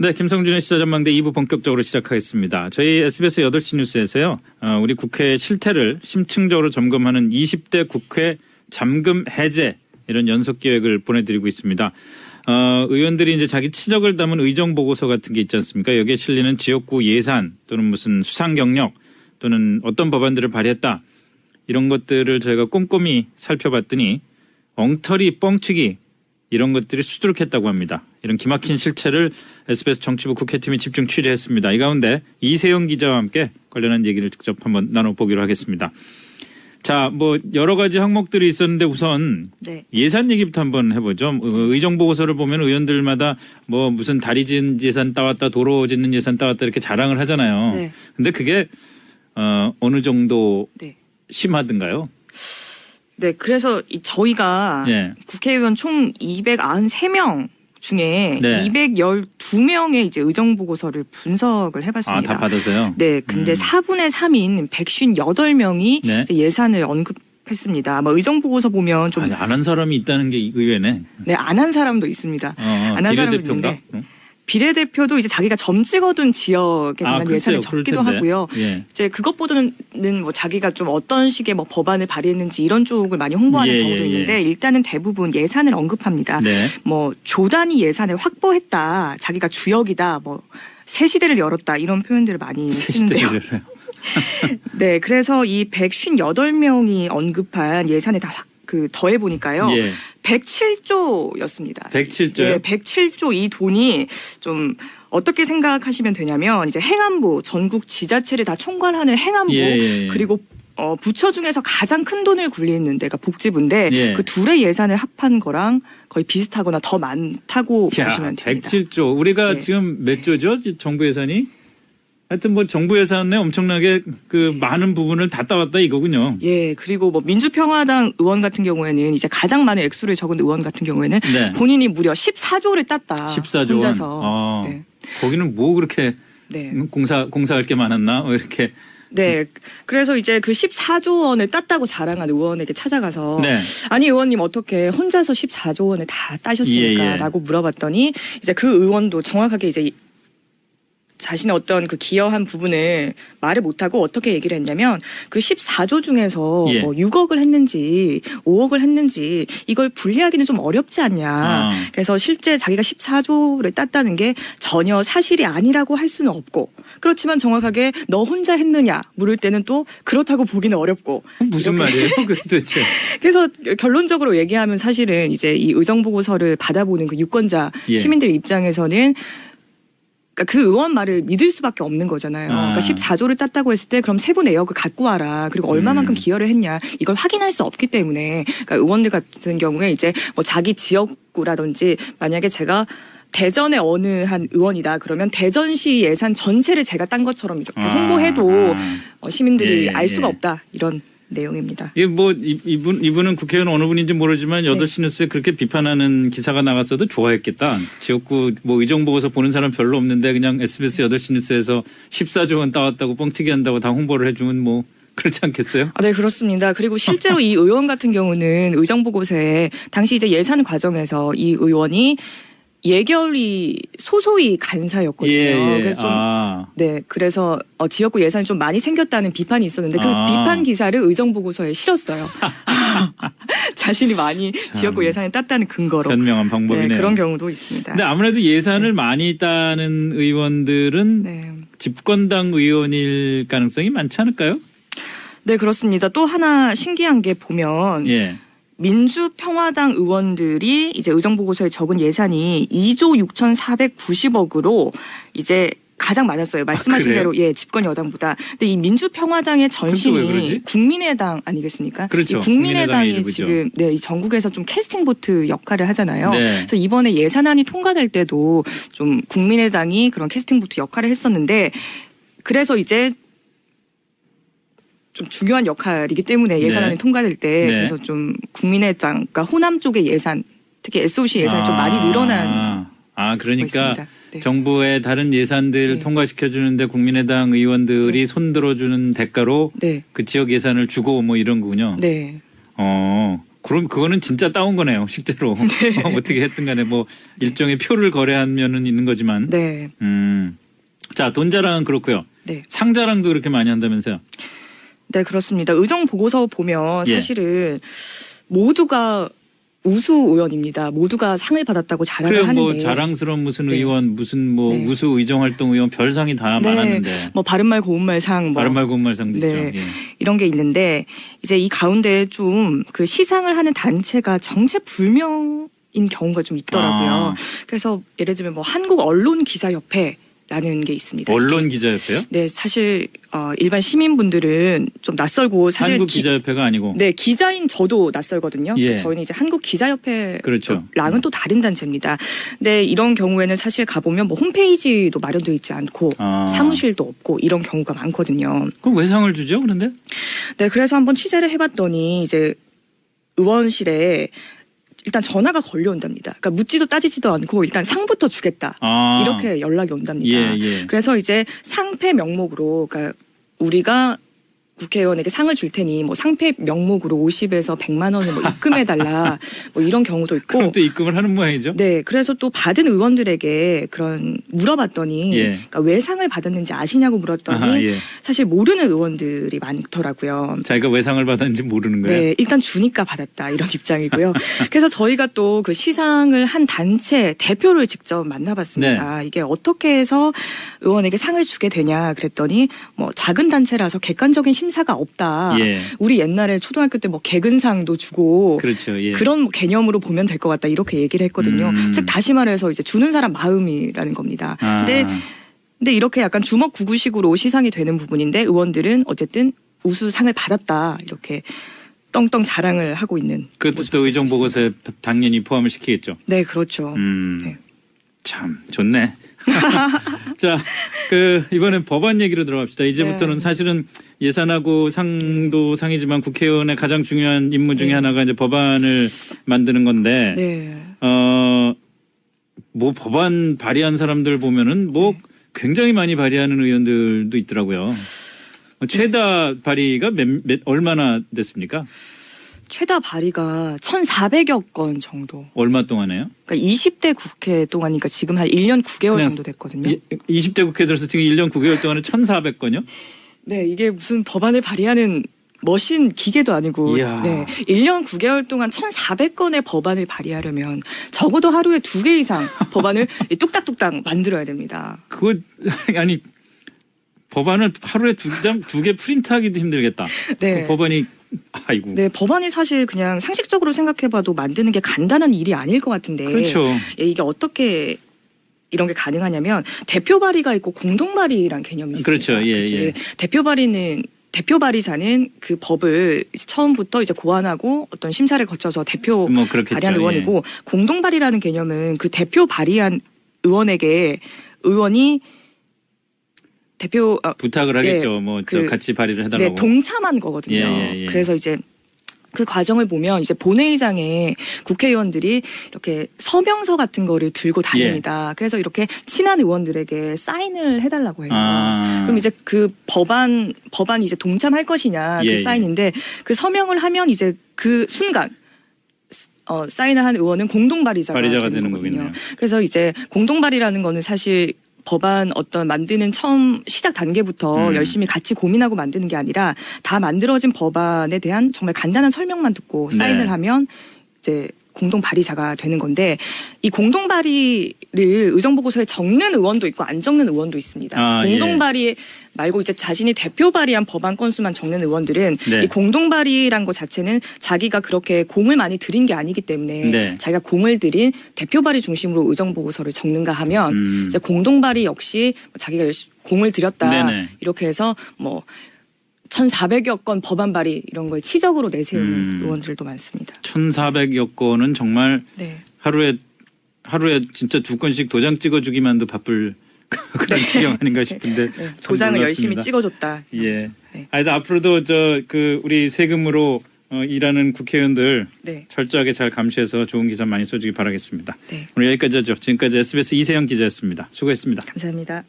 네, 김성준의 시사전망대 2부 본격적으로 시작하겠습니다. 저희 SBS 8시 뉴스에서요, 어, 우리 국회 실태를 심층적으로 점검하는 20대 국회 잠금 해제 이런 연속 기획을 보내드리고 있습니다. 어, 의원들이 이제 자기 치적을 담은 의정 보고서 같은 게 있지 않습니까? 여기에 실리는 지역구 예산 또는 무슨 수상 경력 또는 어떤 법안들을 발의했다 이런 것들을 저희가 꼼꼼히 살펴봤더니 엉터리 뻥튀기 이런 것들이 수두룩했다고 합니다. 이런 기막힌 실체를 SBS 정치부 국회팀이 집중 취재했습니다. 이 가운데 이세영 기자와 함께 관련한 얘기를 직접 한번 나눠보기로 하겠습니다. 자, 뭐 여러 가지 항목들이 있었는데 우선 네. 예산 얘기부터 한번 해보죠. 어, 의정 보고서를 보면 의원들마다 뭐 무슨 다리 짓는 예산 따왔다, 도로 짓는 예산 따왔다 이렇게 자랑을 하잖아요. 네. 근데 그게 어, 어느 정도 네. 심하든가요? 네, 그래서 이 저희가 예. 국회의원 총 293명 중에 네. 212명의 이제 의정 보고서를 분석을 아, 해봤습니다. 다 받아서요. 네, 근데 음. 4분의 3인 158명이 네. 예산을 언급 했습니다. 뭐 의정 보고서 보면 좀 안 한 사람이 있다는 게 의외네. 네, 안 한 사람도 있습니다. 어, 안한 사람은 비례대표인가? 있는데. 어? 비례대표도 이제 자기가 점 찍어둔 지역에 아, 관한 글쎄요. 예산을 적기도 텐데. 하고요. 예. 이제 그것보다는 뭐 자기가 좀 어떤 식의 뭐 법안을 발의했는지 이런 쪽을 많이 홍보하는 예, 경우도 예, 예. 있는데 일단은 대부분 예산을 언급합니다. 네. 뭐 조단위 예산을 확보했다, 자기가 주역이다, 뭐 새 시대를 열었다 이런 표현들을 많이 쓰는데요. 네, 그래서 이 158명이 언급한 예산에 다 확 그 더해 보니까요. 예. 107조였습니다. 107조요? 예, 107조 이 돈이 좀 어떻게 생각하시면 되냐면 이제 행안부 전국 지자체를 다 총괄하는 행안부 예, 예, 예. 그리고 어, 부처 중에서 가장 큰 돈을 굴리는 데가 복지부인데 예. 그 둘의 예산을 합한 거랑 거의 비슷하거나 더 많다고 야, 보시면 됩니다. 107조. 우리가 네. 지금 몇 조죠? 정부 예산이? 하여튼 뭐 정부 예산에 엄청나게 그 네. 많은 부분을 다 따왔다 이거군요. 예, 그리고 뭐 민주평화당 의원 같은 경우에는 이제 가장 많은 액수를 적은 의원 같은 경우에는 네. 본인이 무려 14조를 땄다. 14조 원. 혼자서. 어. 네. 거기는 뭐 그렇게 네. 공사 공사할 게 많았나? 뭐 이렇게 네. 그래서 이제 그 14조 원을 땄다고 자랑한 의원에게 찾아가서 네. 아니 의원님 어떻게 혼자서 14조 원을 다 따셨습니까? 예, 예. 라고 물어봤더니 이제 그 의원도 정확하게 이제 자신의 어떤 그 기여한 부분을 말을 못하고 어떻게 얘기를 했냐면 그 14조 중에서 예. 뭐 6억을 했는지 5억을 했는지 이걸 분리하기는 좀 어렵지 않냐. 아. 그래서 실제 자기가 14조를 땄다는 게 전혀 사실이 아니라고 할 수는 없고 그렇지만 정확하게 너 혼자 했느냐 물을 때는 또 그렇다고 보기는 어렵고 무슨 말이에요? 그 도대체. 그래서 결론적으로 얘기하면 사실은 이제 이 의정 보고서를 받아보는 그 유권자 예. 시민들 입장에서는 그러니까 그 의원 말을 믿을 수밖에 없는 거잖아요. 아. 그러니까 14조를 땄다고 했을 때 그럼 세부 내역을 갖고 와라. 그리고 얼마만큼 음. 기여를 했냐. 이걸 확인할 수 없기 때문에 그러니까 의원들 같은 경우에 이제 뭐 자기 지역구라든지 만약에 제가 대전의 어느 한 의원이다 그러면 대전시 예산 전체를 제가 딴 것처럼 이렇게 아. 홍보해도 아. 어, 시민들이 예, 알 수가 예. 없다 이런 내용입니다. 이게 뭐 이- 이분 이분은 국회의원 어느 분인지 모르지만 네. 8시 뉴스에 그렇게 비판하는 기사가 나갔어도 좋아했겠다. 지역구 뭐 의정 보고서 보는 사람 별로 없는데 그냥 SBS 8시 뉴스에서 14조 원 따왔다고 뻥튀기 한다고 다 홍보를 해주면 뭐 그렇지 않겠어요? 아, 네, 그렇습니다. 그리고 실제로 이 의원 같은 경우는 의정 보고서에 당시 이제 예산 과정에서 이 의원이 예결위 소소위 간사였거든요. 그래서 좀 아. 네, 그래서 어, 지역구 예산이 좀 많이 생겼다는 비판이 있었는데 그 아. 비판 기사를 의정 보고서에 실었어요. 자신이 많이 지역구 예산을 땄다는 근거로. 현명한 방법이네요. 네, 그런 경우도 있습니다. 근데 아무래도 예산을 많이 따는 의원들은 네. 집권당 의원일 가능성이 많지 않을까요? 네, 그렇습니다. 또 하나 신기한 게 보면 예. 민주평화당 의원들이 이제 의정보고서에 적은 예산이 2조 6,490억으로 이제 가장 많았어요. 말씀하신 그래요? 대로 예 집권 여당보다. 근데 이 민주평화당의? 전신이 국민의당 아니겠습니까? 그렇죠. 이 국민의당이 국민의당의 일부죠. 지금 네, 이 전국에서 좀 캐스팅 보트 역할을 하잖아요. 네. 그래서 이번에 예산안이 통과될 때도 좀 국민의당이 그런 캐스팅 보트 역할을 했었는데 그래서 이제 좀 중요한 역할이기 때문에 예산안이 네. 통과될 때 네. 그래서 좀 국민의당 그러니까 호남 쪽의 예산 특히 SOC 예산이 좀 많이 늘어난 아, 아거 그러니까. 네. 정부의 다른 예산들 네. 통과시켜 주는데 국민의당 의원들이 네. 손 들어 주는 대가로 네, 그 지역 예산을 주고 뭐 이런 거군요. 네, 어. 그럼 그거는 진짜 따온 거네요, 실제로. 어떻게 했든 간에 뭐 일종의 표를 거래하면은 있는 거지만. 네. 음. 자, 돈 자랑은 그렇고요. 네. 상 자랑도 그렇게 많이 한다면서요. 네, 그렇습니다. 의정 보고서 보면 예. 사실은 모두가 우수 의원입니다. 모두가 상을 받았다고 자랑을 그래요, 하는데 뭐 자랑스러운 무슨 네. 의원, 무슨 뭐 네. 우수 의정활동 의원 별상이 다 네. 많았는데. 뭐 바른말 고운말 상 뭐 바른말 고운말 상도 네. 있죠. 예. 이런 게 있는데 이제 이 가운데 좀 그 시상을 하는 단체가 정체 불명 인 경우가 좀 있더라고요. 아. 그래서 예를 들면 뭐 한국 언론 기자 협회 라는 게 있습니다. 언론 기자협회요? 네, 사실 어, 일반 시민분들은 좀 낯설고 사실 한국 기- 기자협회가 아니고. 네, 기자인 저도 낯설거든요. 예. 저희는 이제 한국 기자협회 그렇죠. 랑은 또 다른 단체입니다. 근데 이런 경우에는 사실 가보면 뭐 홈페이지도 마련되어 있지 않고 아. 사무실도 없고 이런 경우가 많거든요. 그럼 왜 상을 주죠? 그런데? 네, 그래서 한번 취재를 해봤더니 이제 의원실에 일단 전화가 걸려온답니다. 그러니까 묻지도 따지지도 않고 일단 상부터 주겠다. 아. 이렇게 연락이 온답니다. 예, 예. 그래서 이제 상패 명목으로 그러니까 우리가 국회의원에게 상을 줄 테니 뭐 상패 명목으로 50에서 100만 원을 뭐 입금해 달라 뭐 이런 경우도 있고 그럼 또 입금을 하는 모양이죠? 네 그래서 또 받은 의원들에게 그런 물어봤더니 예. 그러니까 왜 상을 받았는지 아시냐고 물었더니 아하, 예. 사실 모르는 의원들이 많더라고요. 자기가 왜 상을 받았는지 모르는 거예요. 네, 일단 주니까 받았다 이런 입장이고요. 그래서 저희가 또 그 시상을 한 단체 대표를 직접 만나봤습니다. 이게 어떻게 해서 의원에게 상을 주게 되냐 그랬더니 뭐 작은 단체라서 객관적인 심 사가 없다. 예. 우리 옛날에 초등학교 때 뭐 개근상도 주고 그렇죠. 예. 그런 개념으로 보면 될 것 같다 이렇게 얘기를 했거든요. 음. 즉 다시 말해서 이제 주는 사람 마음이라는 겁니다. 아. 근데 근데 이렇게 약간 주먹 구구식으로 시상이 되는 부분인데 의원들은 어쨌든 우수상을 받았다 이렇게 떵떵 자랑을 하고 있는 그것도 의정. 보고서에 당연히 포함을 시키겠죠. 네 그렇죠. 음. 네. 참 좋네. 자, 그 이번엔 법안 얘기로 들어갑시다. 이제부터는 네. 사실은 예산하고 상도 상이지만 국회의원의 가장 중요한 임무 중에 네. 하나가 이제 법안을 만드는 건데 네. 어, 뭐 법안 발의한 사람들 보면은 뭐 네. 굉장히 많이 발의하는 의원들도 있더라고요. 어, 최다 발의가 몇, 몇 얼마나 됐습니까? 최다 발의가 1,400여 건 정도. 얼마 동안에요? 그러니까 20대 국회 동안이니까 지금 한 1년 9개월 그냥 정도 됐거든요. 이- 20대 국회 들어서 지금 1년 9개월 동안에 1,400건요? 네, 이게 무슨 법안을 발의하는 머신 기계도 아니고 이야. 네. 1년 9개월 동안 1,400건의 법안을 발의하려면 적어도 하루에 두 개 이상 법안을 뚝딱뚝딱 만들어야 됩니다. 그거 아니 법안을 하루에 두 장 두 개 프린트하기도 힘들겠다. 네. 그 법안이 아이고. 네, 법안이 사실 그냥 상식적으로 생각해봐도 만드는 게 간단한 일이 아닐 것 같은데 그렇죠. 예, 이게 어떻게 이런 게 가능하냐면 대표 발의가 있고 공동 발의란 개념이 있습니다. 그렇죠. 예, 그죠? 예. 대표 발의는 대표 발의자는 그 법을 처음부터 이제 고안하고 어떤 심사를 거쳐서 대표 뭐. 발의한 예. 의원이고 공동 발의라는 개념은 그 대표 발의한 의원에게 의원이 대표 어, 부탁을 하겠죠. 뭐저 그- 같이 발의를 해달라고. 네, 동참한 거거든요. 예, 예, 예. 그래서 이제 그 과정을 보면 이제 본회의장에 국회의원들이 이렇게 서명서 같은 거를 들고 다닙니다. 그래서 이렇게 친한 의원들에게 사인을 해달라고 해요. 아. 그럼 이제 그 법안 법안이 이제 동참할 것이냐 예, 그 예. 사인인데 그 서명을 하면 이제 그 순간 어, 사인을 한 의원은 공동 발의자가, 발의자가 되는 되는 거거든요. 거겠네요. 그래서 이제 공동 발의라는 거는 사실 법안 어떤 만드는 처음 시작 단계부터 음. 열심히 같이 고민하고 만드는 게 아니라 다 만들어진 법안에 대한 정말 간단한 설명만 듣고 사인을 네. 하면 이제 공동 발의자가 되는 건데 이 공동 발의를 의정 보고서에 적는 의원도 있고 안 적는 의원도 있습니다. 아, 공동 예. 발의 말고 이제 자신이 대표 발의한 법안 건수만 적는 의원들은 네. 이 공동 발의란 것 자체는 자기가 그렇게 공을 많이 들인 게 아니기 때문에 네. 자기가 공을 들인 대표 발의 중심으로 의정 보고서를 적는가 하면 음. 이제 공동 발의 역시 자기가 열심히 공을 들였다 네네. 이렇게 해서 뭐 1,400여 건 법안 발의 이런 걸 치적으로 내세우는 음. 의원들도 많습니다. 1,400여 건은 정말 네. 하루에 하루에 진짜 두 건씩 도장 찍어주기만도 바쁠 그런 지경 아닌가 싶은데 네. 참 도장을 열심히. 찍어줬다. 예. 네. 하여튼 앞으로도 저 그 우리 세금으로 어, 일하는 국회의원들 네. 철저하게 잘 감시해서 좋은 기사 많이 써주기 바라겠습니다. 네. 오늘 여기까지 하죠. 지금까지 SBS 이세영 기자였습니다. 수고했습니다. 감사합니다.